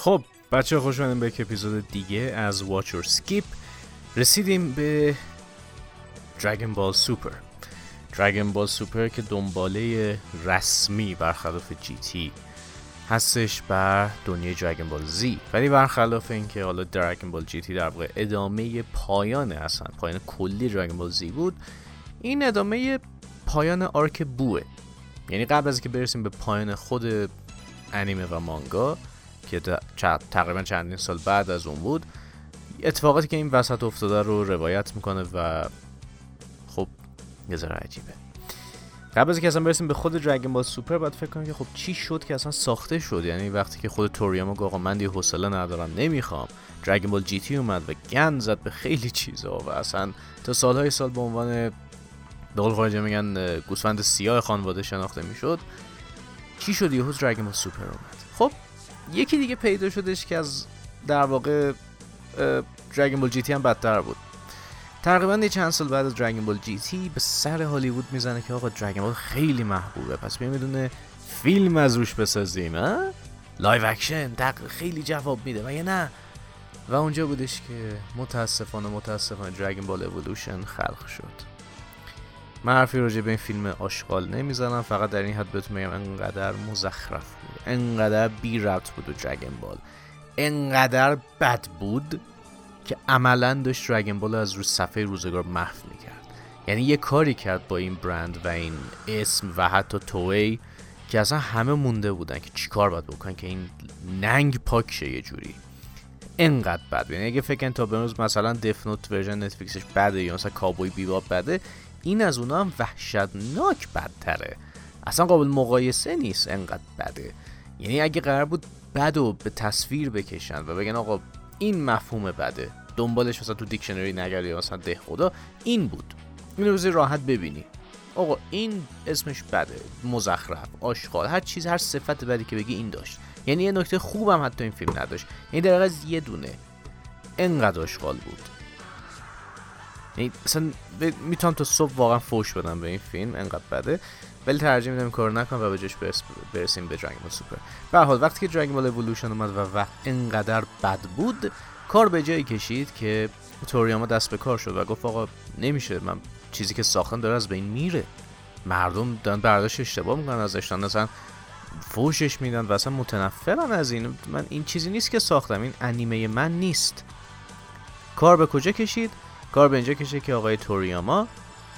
خب بچه خوش به یک اپیزود دیگه از Watch or Skip. رسیدیم به Dragon Ball Super. Dragon Ball Super که دنباله رسمی برخلاف تی هستش بر دنیای Dragon Ball Z. ولی برخلاف اینکه حالا Dragon Ball GT در واقع ادامه پایان اصلا پایان کلی Dragon Ball Z بود این ادامه پایان آرک بوه. یعنی قبل از اینکه برسیم به پایان خود انیمه و مانگا که تقریبا چندین سال بعد از اون بود. اتفاقاتی که این وسط افتاده رو روایت می‌کنه و خب یه ذره عجیبه. قبل از اینکه اصلا برسیم به خود دراگون بال سوپر باید فکر کنیم که خب چی شد که اصلا ساخته شد؟ یعنی وقتی که خود توریاما گفت من دیگه حوصله ندارم نمی‌خوام. دراگون بال جی تی اومد و گند زد به خیلی چیزا و اصلا تا سالهای سال به عنوان به قول میگن گوسفند سیاه خانواده شناخته می‌شد. چی شد یهو Dragon Ball Super اومد؟ خب یکی دیگه پیدا شدش که از در واقع Dragon Ball GT هم بدتر بود. تقریبا یه چند سال بعد از Dragon Ball GT به سر هالیوود می‌زنه که آقا Dragon Ball خیلی محبوبه. پس بیایم یه دونه فیلم از روش بسازیم ها؟ live action دق خیلی جواب میده. و نه؟ و اونجا بودش که متاسفانه متاسفانه دراگون بال اولوشن خلق شد. من حرفی راجع به این فیلم آشغال نمی‌زنم فقط در این حد بهتون میگم انقدر مزخرف بود انقدر بی ربط بود و دراگون بال انقدر بد بود که عملا داشت دراگون بال از رو صفحه روزگار محو می‌کرد. یعنی یه کاری کرد با این برند و این اسم و حتی توی که اصلا همه مونده بودن که چیکار باید بکنن که این ننگ پاک شه یه جوری. انقدر بد یعنی اگه فکر تا بنوز مثلا Death Note version Netflix ش بده یا مثلا Cowboy Bebop بده این از اونا هم وحشتناک بدتره. اصلا قابل مقایسه نیست انقدر بده. یعنی اگه قرار بود بد و به تصویر بکشن و بگن آقا این مفهوم بده. دنبالش مثلا تو دیکشنری نگردی مثلا دهخدا. این بود. این روزی راحت ببینی. آقا این اسمش بده. مزخرف آشغال. هر چیز هر صفت بدی که بگی این داشت. یعنی یه نکته خوبم حتی این فیلم نداشت. یعنی در از یه دونه. انقدر آشغال بود. اصلا می‌تونم تا صبح واقعا فوش بدم به این فیلم انقدر بده. ولی ترجیح میدم کار نکنم و به جاش برسیم به Dragon Ball Super به حال وقتی که Dragon Ball Evolution اومد و وقت انقدر بد بود کار به جایی کشید که توریاما دست به کار شد و گفت آقا نمیشه من چیزی که ساختم داره از بین میره. مردم دارن برداشت اشتباه می‌کنن ازش مثلا فوشش میدن و اصلا متنفرن از این. من این چیزی نیست که ساختم این انیمه من نیست. کار به کجا کشید؟ کار به اینجا کشه که آقای توریاما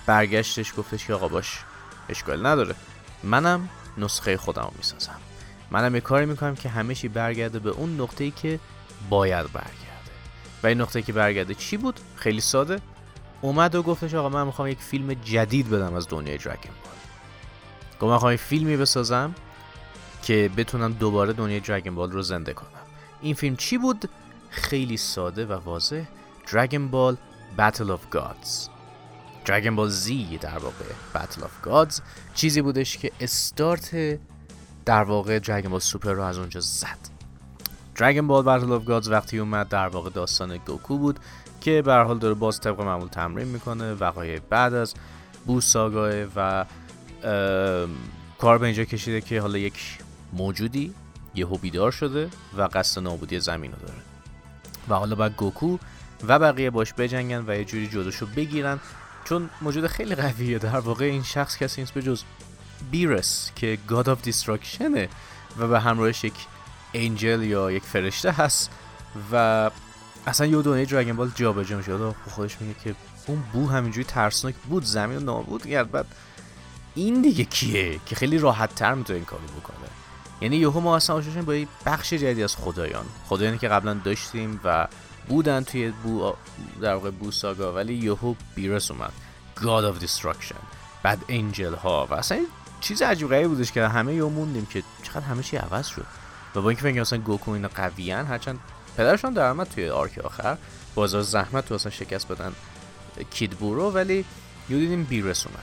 برگشتش گفتش که آقا باش اشکال نداره. منم نسخه خودم رو می‌سازم. منم یه کاری می‌کنم که همه چی برگرده به اون نقطه ای که باید برگرده. و این نقطه که برگرده چی بود؟ خیلی ساده. اومد و گفتش آقا من می‌خوام یک فیلم جدید بدم از دنیای دراگون بال گفت من می‌خوام فیلمی بسازم که بتونم دوباره دنیای دراگون بال رو زنده کنم. این فیلم چی بود؟ خیلی ساده و واضح. دراگون بال Battle of Gods. Dragon Ball Z در واقع Battle of Gods چیزی بودش که استارت در واقع Dragon Ball سوپر رو از اونجا زد. Dragon Ball Battle of Gods وقتی اومد در واقع داستان گوکو بود که به حال داره باز طبق معمول تمرین می‌کنه وقایع بعد از Buu Saga و کار به اینجا کشیده که حالا یک موجودی یه بیدار شده و قصد نابودی زمین رو داره. و حالا بعد گوکو و بقیه باش بجنگن و یه جوری جلوشو بگیرن. چون موجود خیلی قویه در واقع این شخص کسی نیست به جز بیرس که God of Destruction ه و به همراهش یک انجل یا یک فرشته هست و اصلا یه دنیای دراگون بال جابجا میشه. و خودش میگه که اون بو همینجوری ترسناک بود زمین رو نابود کرد. بعد این دیگه کیه که خیلی راحت تر می‌تونه این کارو بکنه؟ یعنی یهو ما اصلا با یه بخش جدیدی از خدایان. خدایانی که قبلا داشتیم و بودن توی بو در واقع بو ساگا ولی یهو بیرس اومد. God of Destruction. بعد انجل ها. و اصلا چیز عجیب غریبی بودش که همه یهو موندیم که چقدر همه چی عوض شد. و با اینکه فکر مثلا گوکو اینا قویان هرچند پدرشون درآمد توی آرک آخر. بازار زحمت تو اصلا شکست بدن کید بورو ولی یو دیدیم بیرس اومد.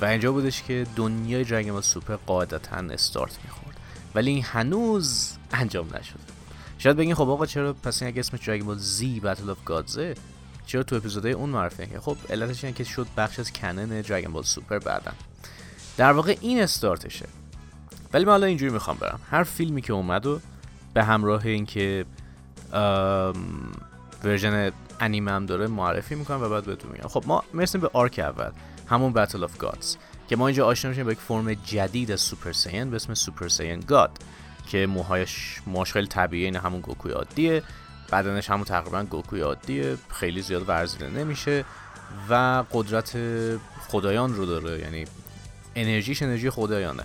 و اینجا بودش که دنیای دراگون سوپر قاعدتا استارت می‌خورد. ولی این هنوز انجام نشد شاید بگین خب آقا چرا پس این اگه اسمش دراگون بال زی بتل اف گادزه چرا تو اپیزودهای اون معرفی که خب علتش اینه که شد بخش از کنن دراگون بال سوپر بعدن. در واقع این استارتشه. ولی من حالا اینجوری می‌خوام برم. هر فیلمی که اومد و به همراه اینکه version انیمه هم داره معرفی می‌کنم و بعد بهتون میگم. خب ما می‌رسیم به arc اول. همون Battle of Gods که ما اینجا آشنا میشیم با یک فرم جدید از Super Saiyan به اسم Super Saiyan God که موهایش موهاش خیلی طبیعی این همون گوکوی عادیه بدنش همون تقریبا گوکوی عادیه خیلی زیاد ورزیده نمیشه و قدرت خدایان رو داره. یعنی انرژیش انرژی خدایانه.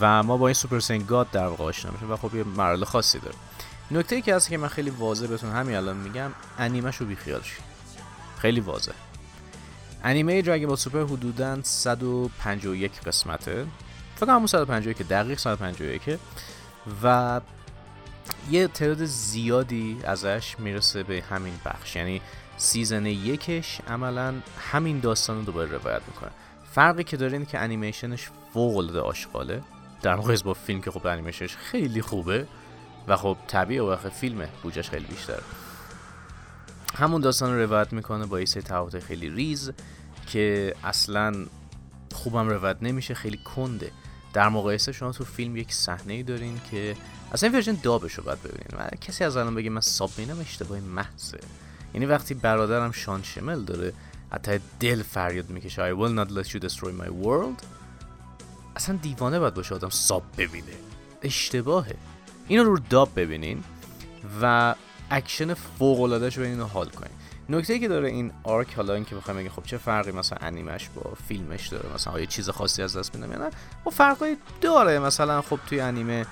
و ما با این سوپر سین گاد در واقع آشنا میشیم و خب یه مرحله خاصی داره. نکته ای که هست که من خیلی واضح بهتون همین الان میگم انیمش رو بیخیال خیلی واضح. انیمه دراگون بال سوپر حدودا 151 قسمته. فکر کنم 151 دقیق 151 و یه تعداد زیادی ازش می‌رسه به همین بخش. یعنی season یکش عملا همین داستان رو دوباره روایت می‌کنه. فرقی که داره اینه که انیمیشنش فوق العاده آشغاله. در مقایسه با فیلم که خب انیمیشنش خیلی خوبه و خب طبیعیه و فیلمه بودجش خیلی بیشتره همون داستان رو روایت می‌کنه با یه سری خیلی ریز که اصلا خوبم روایت نمیشه خیلی کنده. در مقایسه شما تو فیلم یک صحنه ای دارین که اصلا version dub ش رو باید ببینین. و کسی از الان بگه من sub بینم اشتباهی محضه. یعنی وقتی برادرم شان شمل داره از ته دل فریاد می‌کشه I will not let you destroy my world. اصلا دیوانه باید باشه آدم sub ببینه. اشتباهه. اینو رو dub ببینین و اکشن فوق العاده رو ببینین و حال کنین. نکته ای که داره این arc حالا اینکه بخوایم بگیم خب چه فرقی مثلا انیمه‌ش با فیلمش داره مثلا آیا چیز خاصی از دست میدم نه خب فرقی داره. مثلا خب توی انیمه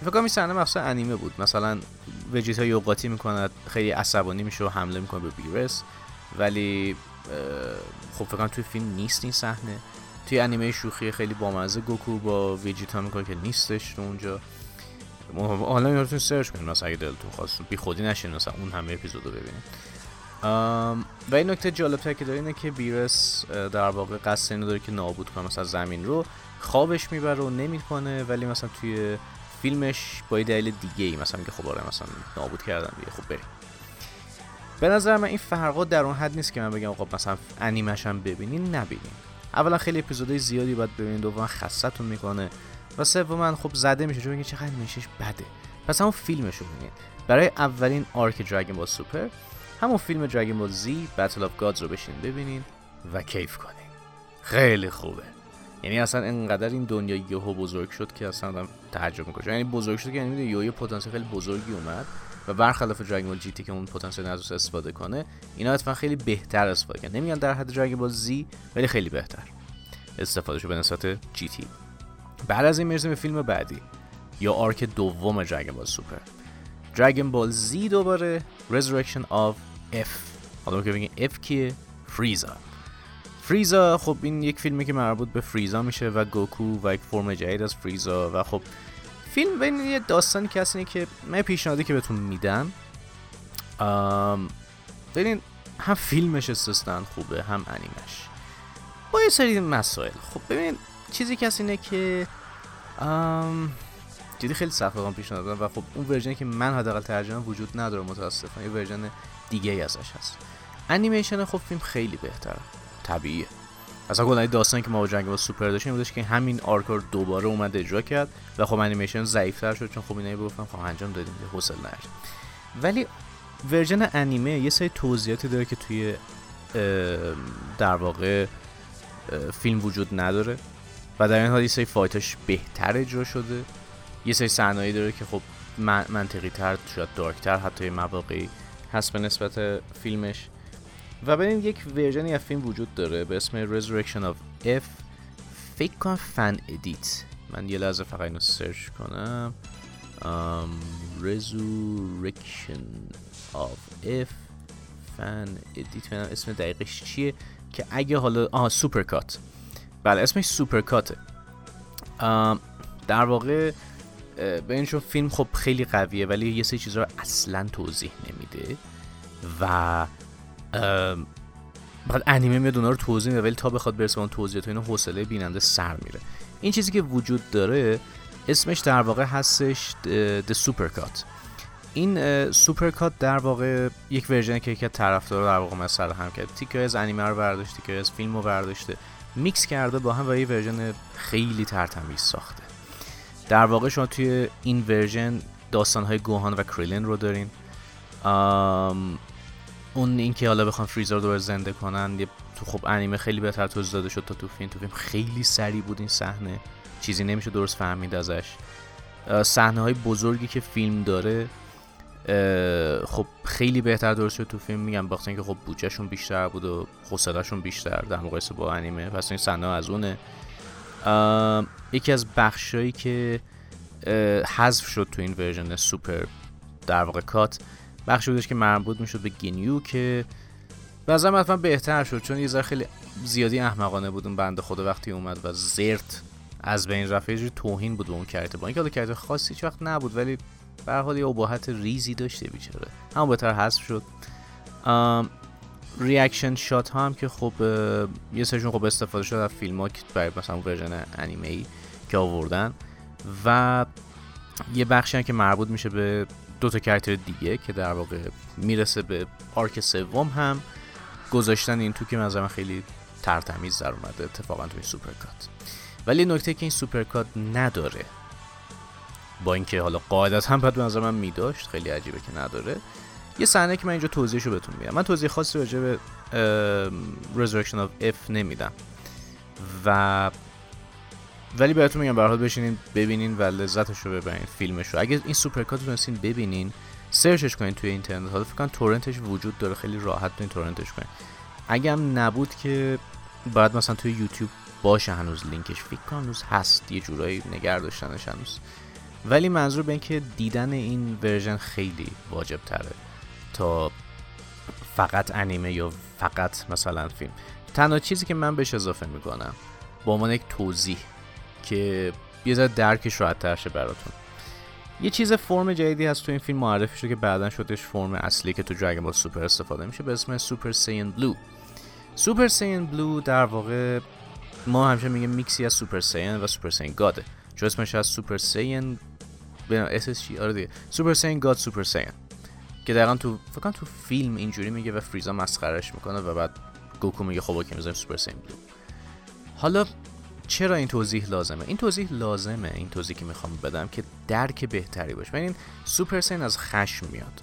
فکر کنم این صحنه مثلا انیمه بود. مثلا وجیتا یوقاتی می‌کنه خیلی عصبانی میشه و حمله می‌کنه به بیرس ولی خب فکر کنم توی فیلم نیست این صحنه. توی انیمه شوخی خیلی بامزه گوکو با ویجیتا می‌کنه که نیستش اونجا. حالا یادتون سرچ کنید مثلا اگه دلتون خواست. بی خودی نشین مثلا اون همه اپیزودو ببینید و این نکته جالب که داره اینه که بیرس در واقع قصد اینو داره که نابود کنه. مثلا زمین رو خوابش می‌بره و نمی‌کنه ولی مثلا توی فیلمش با دلیل دیگه ای مثلا میگه خب آره مثلا نابود کردن دیگه. خب بریم. به نظر من این فرقا در اون حد نیست که من بگم خب مثلا انیمش هم ببینین نبینین. اولا خیلی اپیزودهای زیادی باید ببینید دوما خستتون می‌کنه. و من خب زده میشه چون چقدر انیمیشنش بده. پس همون فیلمش رو ببینید برای اولین arc Dragon Ball Super همون فیلم Dragon Ball Z Battle of Gods رو بشین ببینین و کیف کنین خیلی خوبه. یعنی اصلا انقدر این دنیا یهو بزرگ شد که اصلا آدم تعجب می‌کنه. یعنی بزرگ شد که یعنی یه پتانسیل خیلی بزرگی اومد و برخلاف Dragon Ball GT که اون پتانسیل ازش استفاده کنه اینا اتفاقا خیلی بهتر استفاده کنه نمیگن در حد Dragon Ball Z ولی خیلی بهتر. استفادهشو به نسبت GT. بعد از این می‌رسیم به فیلم بعدی. یا arc دوم Dragon Ball Super. Dragon Ball Z دوباره Resurrection of F. حالا که بگیم F کیه؟ فریزا فریزا خب این یک فیلمی که مربوط به فریزا میشه و گوکو و یک فرم جدید از فریزا و خب فیلم و یه داستانی که هست که من پیشنهادی که بهتون میدم ببین هم فیلمش استثنا خوبه هم انیمش. با یه سری مسائل. خب ببین چیزی که اینه که دیدی خیلی سخت پیشنهاد بدم و خب اون version ی که من حداقل ترجمه وجود نداره متاسفانه یه version دیگه ای ازش هست. انیمیشن خب فیلم خیلی بهتره طبیعیه. اصلا کلا داستانی که ما با Dragon Ball Super داشتیم بودش که همین arc ها رو دوباره اومد اجرا کرد و خب انیمیشن ضعیفتر شد چون خب اینا گفتم خب انجام دادیم که حوصله نداشت ولی version انیمه یه سری توضیحاتی داره که توی در واقع فیلم وجود نداره. و در این حال یه سری fight اش بهتر اجرا شده. یه سری صحنه‌ای داره که خب منطقی تر شاید dark تر حتی مواقعی هست به نسبت فیلمش. و ببین یک version ی از فیلم وجود داره به اسم Resurrection of F. فکر کنم fan edit من یه لحظه فقط اینو سرچ کنم. um, Resurrection of F. fan edit اسم دقیقش چیه که اگه حالا آها Super Cut بله اسمش Super Cut ه در واقع به این فیلم خب خیلی قویه ولی یه سری چیزها رو اصلا توضیح نمیده و بعد انیمه میاد اونا رو توضیح میده ولی تا بخواد برسه اون توضیحات اینا حوصله بیننده سر میره. این چیزی که وجود داره اسمش در واقع هستش Super Cut این Super Cut در واقع یک version ی که یک طرفدار در واقع مثلا هم کرد. تیکه از انیمه رو برداشته تیکه از فیلم رو برداشته. میکس کرده با هم و یه version خیلی ترتمیز ساخته. در واقع شما توی این version داستانهای گوهان و کریلین رو دارین. اون اینکه حالا بخوان فریزا رو زنده کنن یه تو خب انیمه خیلی بهتر توضیح داده شد تا تو فیلم. تو فیلم خیلی سریع بود این صحنه. چیزی نمیشه درست فهمید ازش. صحنه های بزرگی که فیلم داره خب خیلی بهتر درست شد تو فیلم. میگم بابت اینکه خب بودجهشون بیشتر بود و حوصلهشون بیشتر در مقایسه با انیمه. پس این صحنه از اونه. یکی از بخشایی که حذف شد تو این version Super در واقع Cut بخشی بودش که مربوط می‌شد به گینیو که بعضا حتما بهتر شد چون یه ذره خیلی زیادی احمقانه بود. اون بنده خدا وقتی اومد و زرت از بین رفت توهین بود به اون character با اینکه حالا character خاصی هیچ وقت نبود ولی به حال یه ابهت ریزی داشته بیچاره. همون بهتر حذف شد. reaction shot ها هم که خب یه سرشون خب استفاده شد از فیلم ها که برای مثلا version انیمه ای که آوردن. و یه بخشی هم که مربوط میشه به دو تا character دیگه که در واقع می‌رسه به arc سوم هم. گذاشتن این تو که من خیلی ترتمیز در اومده اتفاقا توی Super Cut ولی نکته که این Super Cut نداره با اینکه حالا قاعدت هم باید به من میداشت خیلی عجیبه که نداره. یه صحنه که من اینجا توضیحشو بهتون میدم. من توضیح خاصی راجع به Resurrection of F نمیدم. و ولی بهتون میگم به حال بشینین ببینین و لذتش رو ببرین فیلمش رو اگه این Super Cut رو ببینین سرچش کنین توی اینترنت. حالا فکر کنم تورنتش وجود داره. خیلی راحت تو تورنتش کنین. اگه هم نبود که باید مثلا توی یوتیوب باشه هنوز لینکش فکر کنم هنوز هست. یه جورایی نگر داشتنش هنوز. ولی منظور به اینکه دیدن این ورژن خیلی واجب تره تا فقط انیمه یا فقط مثلا فیلم. تنها چیزی که من بهش اضافه می‌کنم با عنوان یک توضیح که یه ذره درکش راحت شه براتون. یه چیز فرم جدیدی هست تو این فیلم معرفی شده که بعدا شدش فرم اصلی که تو Dragon Ball Super استفاده میشه به اسم Super Saiyan Blue Super Saiyan Blue در واقع ما همیشه میگیم میکسی از Super Saiyan و Super Saiyan God ه چون اسمش از Super Saiyan به اس چی آره دیگه. Super Saiyan God Super Saiyan که دقیقا تو فکر تو فیلم اینجوری میگه و فریزا مسخرش می‌کنه و بعد گوکو میگه خب okay می‌ذاریم Super Saiyan Blue حالا چرا این توضیح لازمه؟ این توضیح لازمه این توضیح که می‌خوام بدم که درک بهتری باشه. ببینید Super Saiyan از خشم میاد.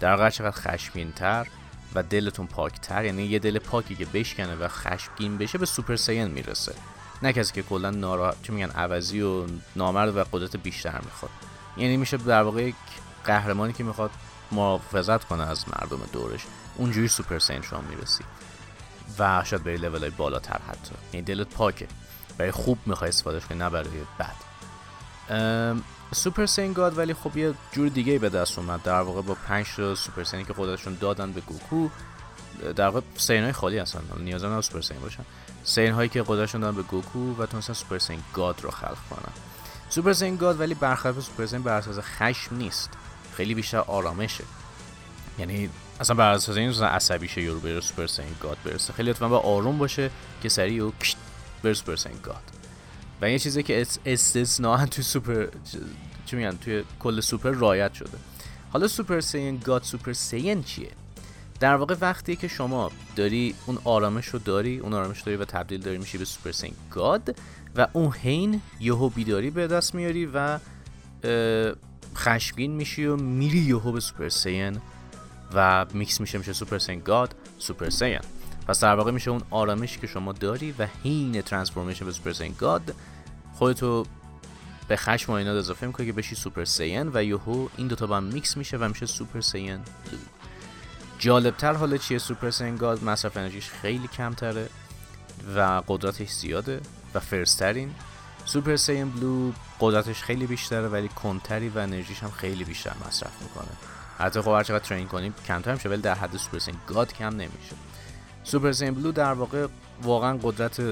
در واقع چقدر خشمگین تر و دلتون پاکتر یعنی یه دل پاکی که بشکنه و خشمگین بشه به Super Saiyan می‌رسه. نه کسی که کلا ناراحت چه میگن عوضی و نامرد و قدرت بیشتر می‌خواد. یعنی میشه در واقع یک قهرمانی که می‌خواد محافظت کنه از مردم دورش اونجوری Super Saiyan شما می‌رسی. و شاید به لول های بالاتر حتی. یعنی دلت پاکه. برای خوب می‌خوای استفاده کنی نه برای بد. Super Saiyan God ولی خب یه جور دیگه به دست اومد. در واقع با 5 تا Super Saiyan ی که خودشون دادن به گوکو در واقع Saiyan های خالی هستن. نیاز نداره Super Saiyan باشن. Saiyan هایی که خودشون دادن به گوکو و تونستن Super Saiyan God رو خلق کنن. Super Saiyan God ولی برخلاف Super Saiyan بر اساس خشم نیست. خیلی بیشتر آرامشه. یعنی اصلا بر اساس این عصبی شه یهو بره Super Saiyan God برسه. خیلی لطفا باید آروم باشه که سریع و بره Super Saiyan God. و یه چیزی که استثناء توی سوپر چی میگن؟ توی کل سوپر رایت شده. حالا Super Saiyan God Super Saiyan چیه؟ در واقع وقتی که شما داری اون آرامش رو داری اون آرامش داری و تبدیل داری میشی به Super Saiyan God و اون حین یهو بیداری به دست میاری و خشمگین میشی و میری یهو به Super Saiyan و میکس میشه میشه Super Saiyan God Super Saiyan پس در واقع میشه اون آرامشی که شما داری و حین transformation به Super Saiyan God خودتو به خشم و اینا اضافه می‌کنه که بشی Super Saiyan و یهو این دوتا با هم میکس میشه و میشه Super Saiyan جالبتر حالا چیه Super Saiyan God مصرف انرژیش خیلی کمتره و قدرتش زیاده و فرزترین. Super Saiyan Blue قدرتش خیلی بیشتره ولی کندتری و انرژیش هم خیلی بیشتر مصرف می‌کنه. حتی خب هر چقدر train کنیم کمتر میشه ولی در حد Super Saiyan God کم نمیشه. Super Saiyan Blue در واقع واقعا قدرت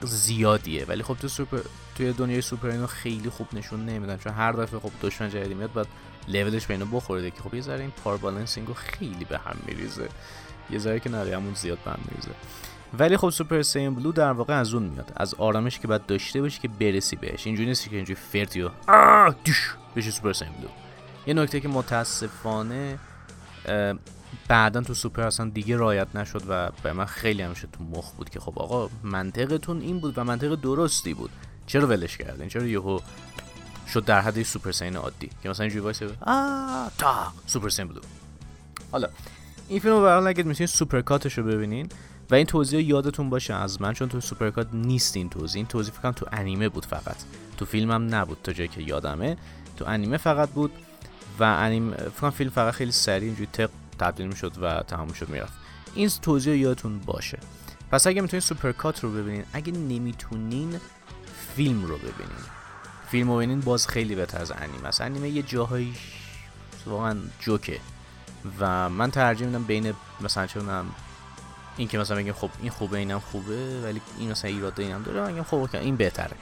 زیادیه. ولی خب تو سوپر توی دنیای سوپر اینو خیلی خوب نشون نمیدن چون هر دفعه خب دشمن جدیدی میاد بعد لولش به اینو بخوره که خب یه ذره این power balancing رو خیلی به هم میریزه. یه ذره که نه همون زیاد به هم میریزه. ولی خب Super Saiyan Blue در واقع از اون میاد. از آرامش که باید داشته باشی که برسی بهش. اینجوری نیست که اینجوری فرتی و بشه Super Saiyan Blue یه نکته که متاسفانه بعدا تو سوپر اصلا دیگه رعایت نشد و به من خیلی همیشه تو مخ بود که خب آقا منطقتون این بود و منطق درستی بود. چرا ولش کردین؟ چرا یهو شد در حد Super Saiyan عادی. که مثلا اینجوری وایس آ تا. Super Saiyan Blue. حالا این فیلم رو برای اگه می‌تونید supercut ش رو ببینین و این توضیح یادتون باشه از من چون تو supercut نیست این توضیح. این توضیح فکرم تو انیمه بود فقط. تو فیلم هم نبود تا جایی که یادمه. تو انیمه فقط بود و انیم فکرم فیلم فقط خیلی سریع اینجوری تق تبدیل می‌شد و تمام شد می‌رفت. این توضیح یادتون باشه. پس اگه می‌تونید supercut رو ببینین اگه نمی‌تونین فیلم رو ببینین. فیلم رو ببینین باز خیلی بهتر از انیمه است. انیمه یه جاهایی واقعا جوکه. و من ترجیح میدم بین مثلا چه این که مثلا بگیم خب این خوبه اینم خوبه ولی این مثلا ایراد اینم داره میگم خب این بهتره.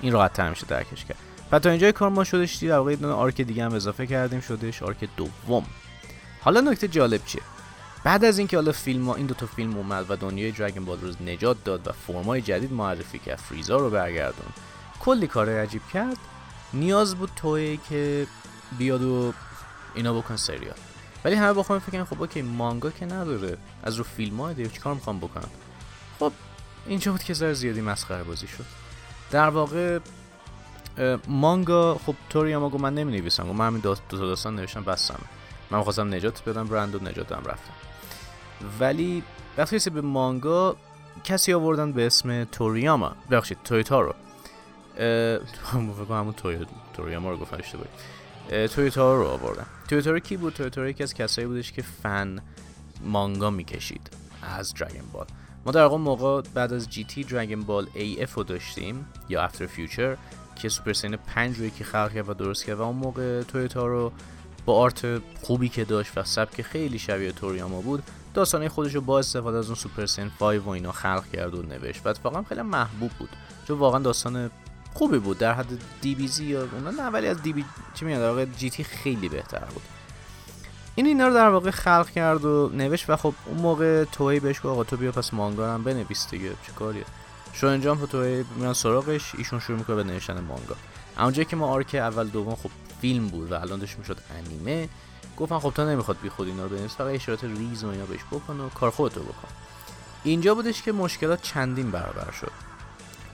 این راحت تر میشه درکش کرد. و تا اینجای کار ما شدش در واقع یه آرک دیگه هم اضافه کردیم شدش آرک دوم. حالا نکته جالب چیه؟ بعد از اینکه حالا فیلم ها این دو تا فیلم اومد و دنیای دراگون بال رو نجات داد و فرمای جدید معرفی کرد فریزا رو برگردون. کلی کار عجیب کرد. نیاز بود توی که بیاد و اینا بکن سریال. ولی همه با خودم فکر خب اوکی مانگا که نداره. از رو فیلم های دیگه چیکار می‌خوام بکنم؟ خب اینجا بود که زر زیادی مسخره بازی شد. در واقع مانگا خب توریاما گفت من نمی نویسم من همین دو تا داستان نوشتم بستم. من خواستم نجات بدم برند و نجات دادم رفتم. ولی وقتی به مانگا کسی آوردن به اسم توریاما. ببخشید تویوتارو. همون توریاما رو گفتن اشتباهی. تویوتارو آوردن تویوتارو کی بود؟ تویوتارو یکی از کسایی بودش که فن مانگا می‌کشید از Dragon Ball ما در واقع موقع بعد از GT Dragon Ball AF رو داشتیم یا After Future که Super Saiyan 5 رو که خلق کرد و درست کرد. و اون موقع تویوتارو با art خوبی که داشت و سبک خیلی شبیه توریاما بود داستانه خودش رو با استفاده از اون Super Saiyan 5 و اینا خلق کرد و نوشت. و اتفاقا خیلی محبوب بود. چون واقعا داستان خوبی بود در حد DBZ یا اونا نه ولی از DB چی میگن در واقع GT خیلی بهتر بود. این اینا رو در واقع خلق کرد و نوشت و خب اون موقع Toei بهش گفت آقا تو بیا پس مانگا هم بنویس دیگه چه کاریه. Shonen Jump تو Toei میان سراغش ایشون شروع می‌کنه به نوشتن مانگا. اونجایی که ما arc اول دوم خب فیلم بود و الان داشت می‌شد انیمه گفتن خب شما نمی‌خواد بی خود اینا رو بنویس فقط اشارات ریز و اینا بهش بکن و کار خودتو بکن. اینجا بودش که مشکلات چندین برابر شد.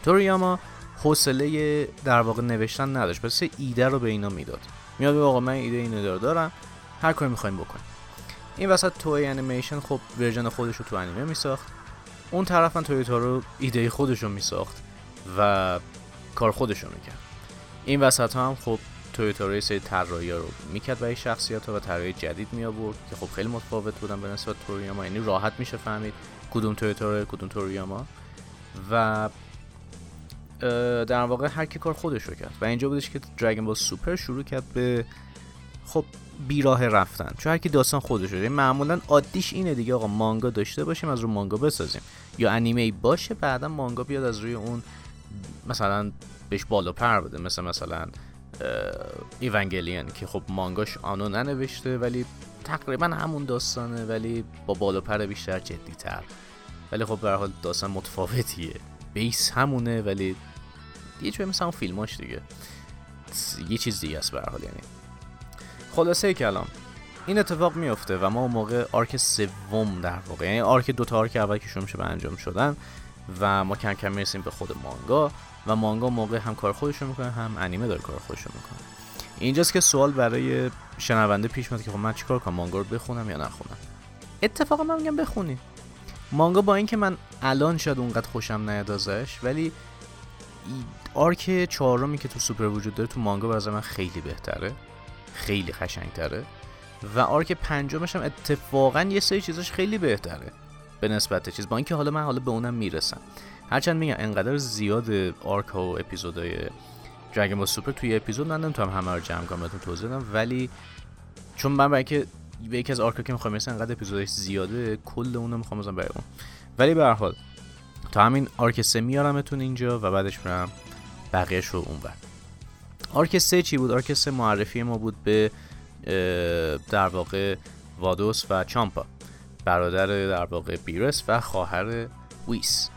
توریاما حوصله در واقع نوشتن نداشت. پس ایده رو به اینا می‌داد. میاد آقا من ایده اینو دارم. هر کاری می‌خوایم بکنیم. این وسط Toei Animation خب version خودش رو تو انیمه میساخت. اون طرف تویوتارو ایده خودش رو میساخت و کار خودش رو می‌کرد. این وسط ها هم خب تویوتا رو سری طراحی رو می‌کرد برای شخصیت ها و طراحی جدید می آورد که خب خیلی متفاوت بودن به نسبت توریاما یعنی راحت میشه فهمید کدوم تویوتا کدوم توریاما و در واقع هر کی کار خودش رو کرد. و اینجا بودش که دراگون بال سوپر شروع کرد به خب بیراه رفتن. چون هر کی داستان خودش رو معمولا عادیش اینه دیگه آقا مانگا داشته باشیم از رو مانگا بسازیم. یا انیمه باشه بعدا مانگا بیاد از روی اون مثلا بهش بال و پر بده. مثل مثلا Evangelion که خب مانگاش آنو ننوشته ولی تقریبا همون داستانه ولی با بال و پر بیشتر جدی تر ولی خب به حال داستان متفاوتیه. base همونه ولی یه جوری مثل اون فیلماش دیگه. یه چیز دیگه است به حال یعنی. خلاصه کلام این اتفاق میفته و ما اون موقع arc سوم در واقع یعنی arc دو تا arc اول که شروع میشه به انجام شدن و ما کم کم می‌رسیم به خود مانگا و مانگا موقع هم کار خودش رو می‌کنه هم انیمه داره کار خودش رو می‌کنه. اینجاست که سوال برای شنونده پیش میاد که خب من چیکار کنم مانگا رو بخونم یا نخونم؟ اتفاقا من میگم بخونی. مانگا با اینکه من الان شاید اونقدر خوشم نیاد ازش ولی arc چهارمی که تو سوپر وجود داره تو مانگا به من خیلی بهتره. خیلی قشنگتره. و arc پنجمش هم اتفاقا یه سری چیزاش خیلی بهتره. به نسبت چیز. با اینکه حالا من حالا به اونم می‌رسم. هرچند میگم انقدر زیاد arc و اپیزودهای Dragon Ball Super توی اپیزود من نمی‌تونم همه رو جمع کنم بهتون توضیح بدم. ولی چون من برای که به یکی از arc ا که می‌خوام مثلا انقدر اپیزودش زیاده کل اونو می‌خوام بزنم برای اون. ولی به هر حال تا همین arc سه میارمتون اینجا و بعدش میرم بقیهش رو اونور arc سه چی بود؟ arc معرفی ما بود به در واقع وادوس و چامپا. برادر در واقع بیرس و خواهر ویس.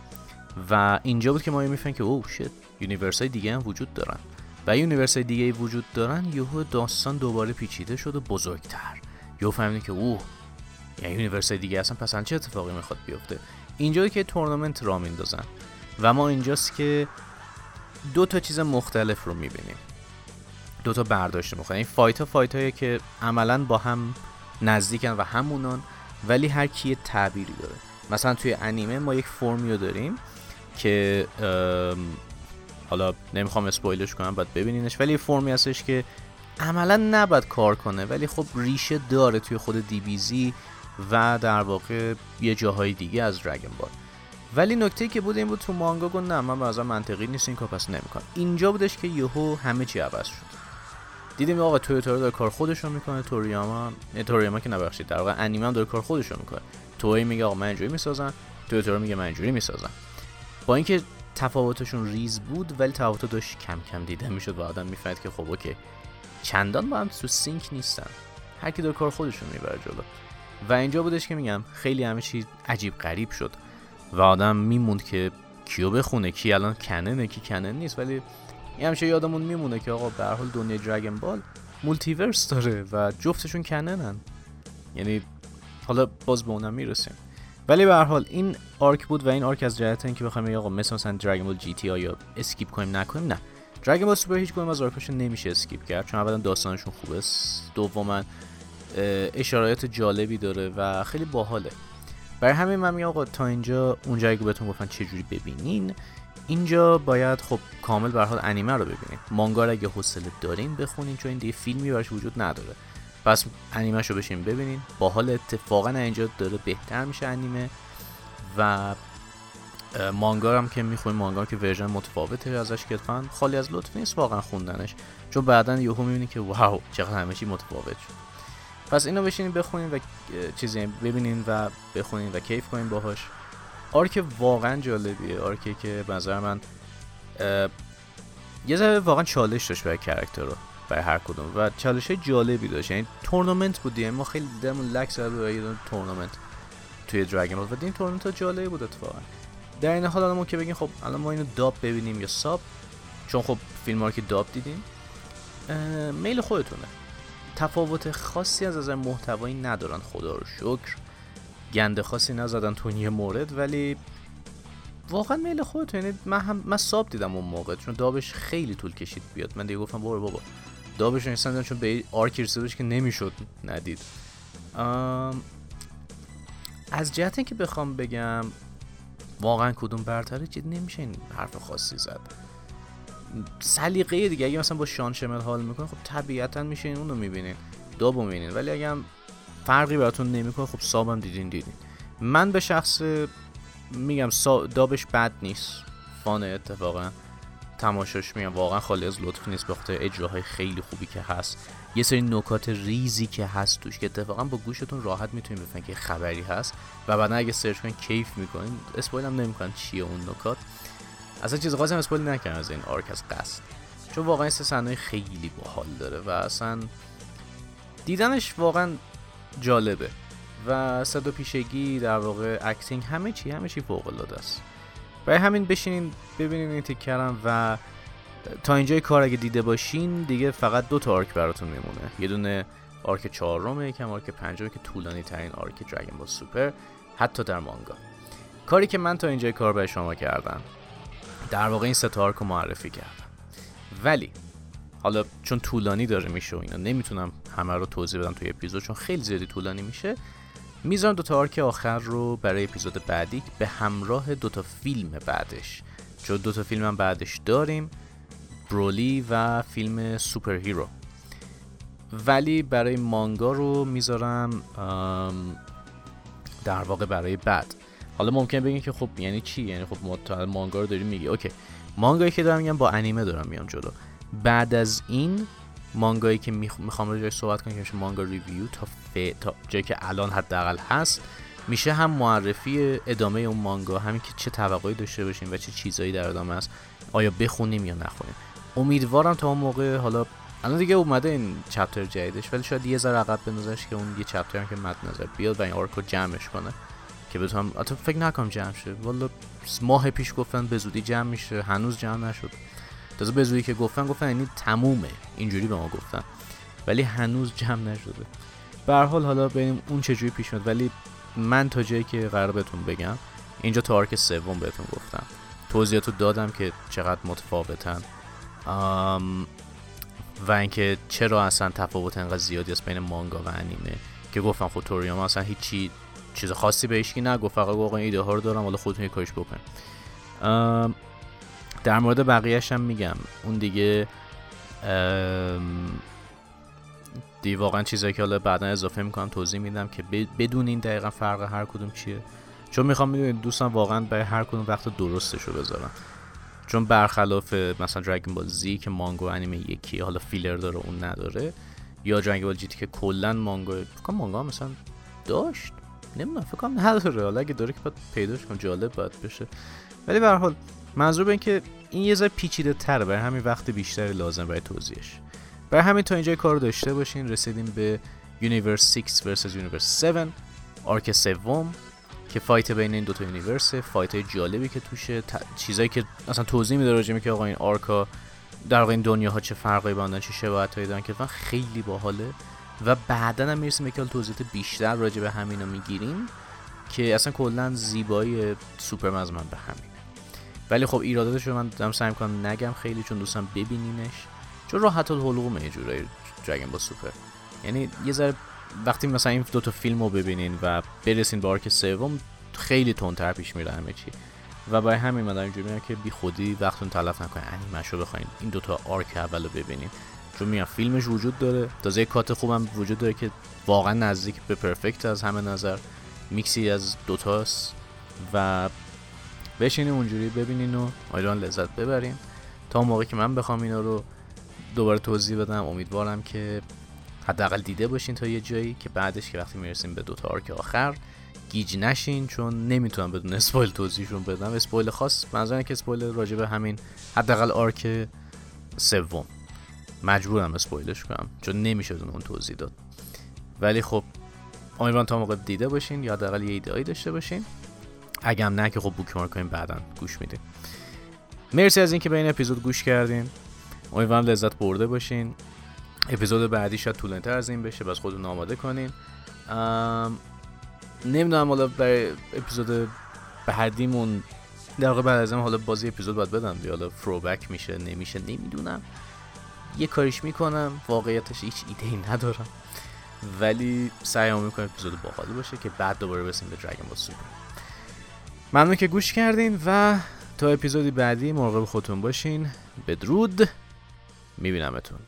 و اینجا بود که ما می‌فهمیم که oh shit universe های دیگه هم وجود دارن. و universe های دیگه وجود دارن یهو داستان دوباره پیچیده شد و بزرگتر. یهو فهمیدیم که اوه یعنی universe دیگه اصلا پس چه اتفاقی می‌خواد بیفته؟ اینجا که تورنمنت را میندازن. و ما اینجاست که دو تا چیز مختلف رو می‌بینیم. دو تا برداشت می‌کنه این fight ها fight هایی که عملا با هم نزدیکن و همونان ولی هر کی تعبیری داره. مثلا توی انیمه ما یک فرمیو داریم که حالا نمی‌خوام spoil ش کنم باید ببینینش. ولی فرمی هستش که عملا نباید کار کنه ولی خب ریشه داره توی خود DBZ و در واقع یه جاهای دیگه از Dragon Ball ولی نکته که بود این بود تو مانگا گفت نه من به منطقی نیست این کار پس نمی‌کنم اینجا بودش که یهو همه چی عوض شد. دیدیم آقا تویوتارو داره کار خودش رو می‌کنه توریاما توریاما که نبخشید در واقع انیمه هم داره کار خودش رو می‌کنه. تویی میگه آقا من اینجوری می‌سازم تویوتارو میگه من اینجوری می‌سازم. با اینکه تفاوتشون ریز بود ولی تفاوت داشت کم کم دیده می‌شد و آدم می‌فهمید که خب okay. چندان با هم تو sync نیستن. هر کی داره کار خودشون می‌بره جلو. و اینجا بودش که میگم خیلی همه چیز عجیب غریب شد و آدم میموند که کیو بخونه کی الان canon ه کی canon نیست. ولی این همیشه یادمون میمونه که آقا به حال دنیای Dragon Ball multiverse داره و جفتشون canon ن. یعنی حالا باز به اونم می‌رسیم. ولی به هر حال این arc بود و این arc از جهت اینکه بخوایم آقا مثلا مثلا Dragon Ball GT یا skip کنیم نکنیم نه. Dragon Ball Super هیچ کدوم از arc اشو نمیشه skip کرد چون اولا داستانشون خوبه دوما اشارات جالبی داره و خیلی باحاله. برای همین من میگم آقا تا اینجا اونجایی که بهتون گفتن چه جوری ببینین اینجا باید خب کامل به حال انیمه رو ببینید مانگا رو اگه حوصله دارین بخونین چون این دیگه فیلمی براش وجود نداره. پس انیمه رو بشین ببینین. با حال اتفاقا اینجا داره بهتر میشه انیمه و مانگا هم که می‌خونیم مانگا که ورژن متفاوته ازش کتفا. خالی از لطف نیست واقعا خوندنش. چون بعدا یهو می‌بینی که واو چقدر همه چی متفاوت شد. پس اینو بشینین بخونین و چیزی ببینین و بخونین و کیف کنین باهاش. arc واقعا جالبیه. arc ی که نظر من یه ذره واقعا چالش داشت برای character رو برای هر کدوم. و چالش جالبی داشت. یعنی تورنمنت بود ما خیلی دلمون لک زد برای تورنمنت توی Dragon Ball و این تورنمنت ها جالبی بود اتفاقا. در این حال ما که بگیم خب الان ما اینو dub ببینیم یا sub چون خب فیلم که dub دیدیم میل خودتونه. تفاوت خاصی از نظر محتوایی ندارن خدا رو شکر. گنده خاصی نزدن تو یه مورد ولی واقعا میل خودت یعنی من هم من ساب دیدم اون موقع چون دابش خیلی طول کشید بیاد. من دیگه گفتم برو بابا. دابش نیستن چون به آرکی رسیدش که نمی‌شد ندید. از جهت که بخوام بگم واقعا کدوم برتره جد نمیشه این حرف خاصی زد. سلیقه دیگه. اگه مثلا با شان شمل حال می‌کنه خب طبیعتا میشه این اونو می‌بینین. دابو می‌بینین. ولی اگه هم فرقی براتون نمی‌کنه خب سابم دیدین دیدین. من به شخص میگم دابش بد نیست. فان اتفاقا تماشاش میگم. واقعا خالی از لطف نیست. به خاطر اجراهای خیلی خوبی که هست. یه سری نکات ریزی که هست توش که اتفاقا با گوشتون راحت می‌تونین بفهمین که خبری هست. و بعدا اگه سرچ کنین کیف می‌کنین. اسپویل هم نمی‌کنن چیه اون نکات. اصلا چیز خاصی spoil نکردن از این arc از قصد. چون واقعا سه صحنه خیلی باحال داره و اصلا دیدنش واقعا جالبه. و صدا پیشگی در واقع acting همه چی همه چی فوق العاده است. برای همین بشینین ببینین این تیکه رم و تا اینجای کار اگه دیده باشین دیگه فقط دو تا arc براتون میمونه. یه دونه arc چهارم یکم arc پنجم که طولانی ترین arc Dragon Ball Super حتی در مانگا. کاری که من تا اینجای کار برای شما کردم. در واقع این سه تا arc رو معرفی کردم. ولی حالا چون طولانی داره میشه و اینا نمی‌تونم همه رو توضیح بدم توی اپیزود چون خیلی زیادی طولانی میشه. می‌ذارم دوتا arc آخر رو برای اپیزود بعدی به همراه دوتا فیلم بعدش. چون دوتا فیلم هم بعدش داریم Broly و فیلم Super Hero ولی برای مانگا رو می‌ذارم در واقع برای بعد. حالا ممکن بگین که خب یعنی چی؟ یعنی خب مانگا رو داریم میگی. اوکی. مانگایی که دارم میگم با انیمه دارم میام جلو. بعد از این مانگایی که می‌خوام راجعش صحبت کنم که میشه مانگا ریویو تا, ف... تا جایی که الان حداقل هست میشه هم معرفی ادامه اون مانگا همین که چه توقعی داشته باشیم و چه چیزایی در ادامه است آیا بخونیم یا نخونیم. امیدوارم تا اون موقع حالا الان دیگه اومده این chapter جدیدش ولی شاید یه ذره عقب بندازش که اون یه chapter هم که مد نظر بیاد و این arc و جمعش کنه. که بتونم حتی فکر نکنم جمع شه. والا ماه پیش گفتن به زودی جمع میشه هنوز جمع نشد. تازه به زودی که گفتن گفتن یعنی تمومه. اینجوری به ما گفتن. ولی هنوز جمع نشده. به حال حالا ببینیم اون چجوری پیش میاد. ولی من تا جایی که قرار بهتون بگم اینجا تا arc سوم بهتون گفتم. توضیحاتو دادم که چقدر متفاوتن. و اینکه چرا اصلا تفاوت انقدر زیادی است بین مانگا و انیمه. که گفتم خود توریاما اصلا هیچی چیز خاصی بهش کی نگفت. فقط گفت ایده ها رو دارم حالا خودتون کارش بکن. در مورد بقیهش هم میگم. اون دیگه دی واقعا چیزایی که حالا بعدا اضافه می‌کنم توضیح میدم که بدونین دقیقا فرق هر کدوم چیه. چون می‌خوام می‌دونید دوستان واقعا برای هر کدوم وقت درستش رو بذارم چون برخلاف مثلا دراگون بال زی که مانگو انیمه یکی حالا فیلر داره اون نداره. یا دراگون بال جی که کلا مانگو فکر مانگا مثلا داشت. نمی‌دونم فکر کنم نداره. حالا اگه داره که باید پیداش کنم جالب باید بشه. ولی به هر حال منظور به که این یه ذره پیچیده تره. برای همین وقت بیشتری لازم برای توضیحش. برای همین تا اینجا کار داشته باشین. رسیدیم به Universe 6 versus Universe 7 arc سوم که fight بین این دوتا universe fight های جالبی که توشه. چیزایی که اصلا توضیح میده راجع که آقا این arc ا در واقع این دنیاها چه فرقی با چه شباهتایی دارن که خیلی باحاله. و بعدا هم می‌رسیم که توضیحات بیشتر راجع به همینا می‌گیریم که اصلا کلا زیبایی سوپرمن از من به همین. ولی خب ایراداتش رو من دارم سعی می‌کنم نگم خیلی چون دوستم ببینینش. چون راحت الحلقومه یه جورایی Dragon Ball Super یعنی یه ذره وقتی مثلا این دو تا فیلم رو ببینین و برسین به arc سوم خیلی تندتر پیش میره همه چی. و برای همین من اینجوری که بی خودی وقتتون تلف نکنین. انیمش رو بخواین. این دوتا arc اول رو ببینین. چون میگم فیلمش وجود داره. تازه یک cut خوبم وجود داره که واقعا نزدیک به perfect از همه نظر. میکسی از دوتاست و بشینیم اونجوری ببینین و آیران لذت ببریم تا موقعی که من بخوام اینا رو دوباره توضیح بدم امیدوارم که حداقل دیده باشین تا یه جایی که بعدش که وقتی می‌رسیم به دوتا arc آخر گیج نشین چون نمی‌تونم بدون spoil توضیحشون بدم. spoil خاص منظورم که spoil راجع به همین حداقل arc سوم. مجبورم spoil ش کنم چون نمیشه اون توضیح داد. ولی خب امیدوارم تا موقع دیده باشین یا حداقل یه ایده داشته باشین. اگه نه که خب بوک مارک کنیم بعدا گوش میدین مرسی از اینکه به این اپیزود گوش کردین. امیدوارم لذت برده باشین. اپیزود بعدی شاید طولانی از این بشه بس خودتون آماده کنین. نمی‌دونم حالا برای اپیزود بعدیمون در واقع بعد از حالا بازی اپیزود باید بدم حالا فروبک میشه نمیشه نمی‌دونم. یه کاریش می‌کنم واقعیتش هیچ ایده ای ندارم. ولی سعی می‌کنم اپیزود باحالی باشه که بعد دوباره برسیم به دراگون بال سوپر ممنون که گوش کردین و تا اپیزودی بعدی مراقب خودتون باشین. بدرود. میبینمتون.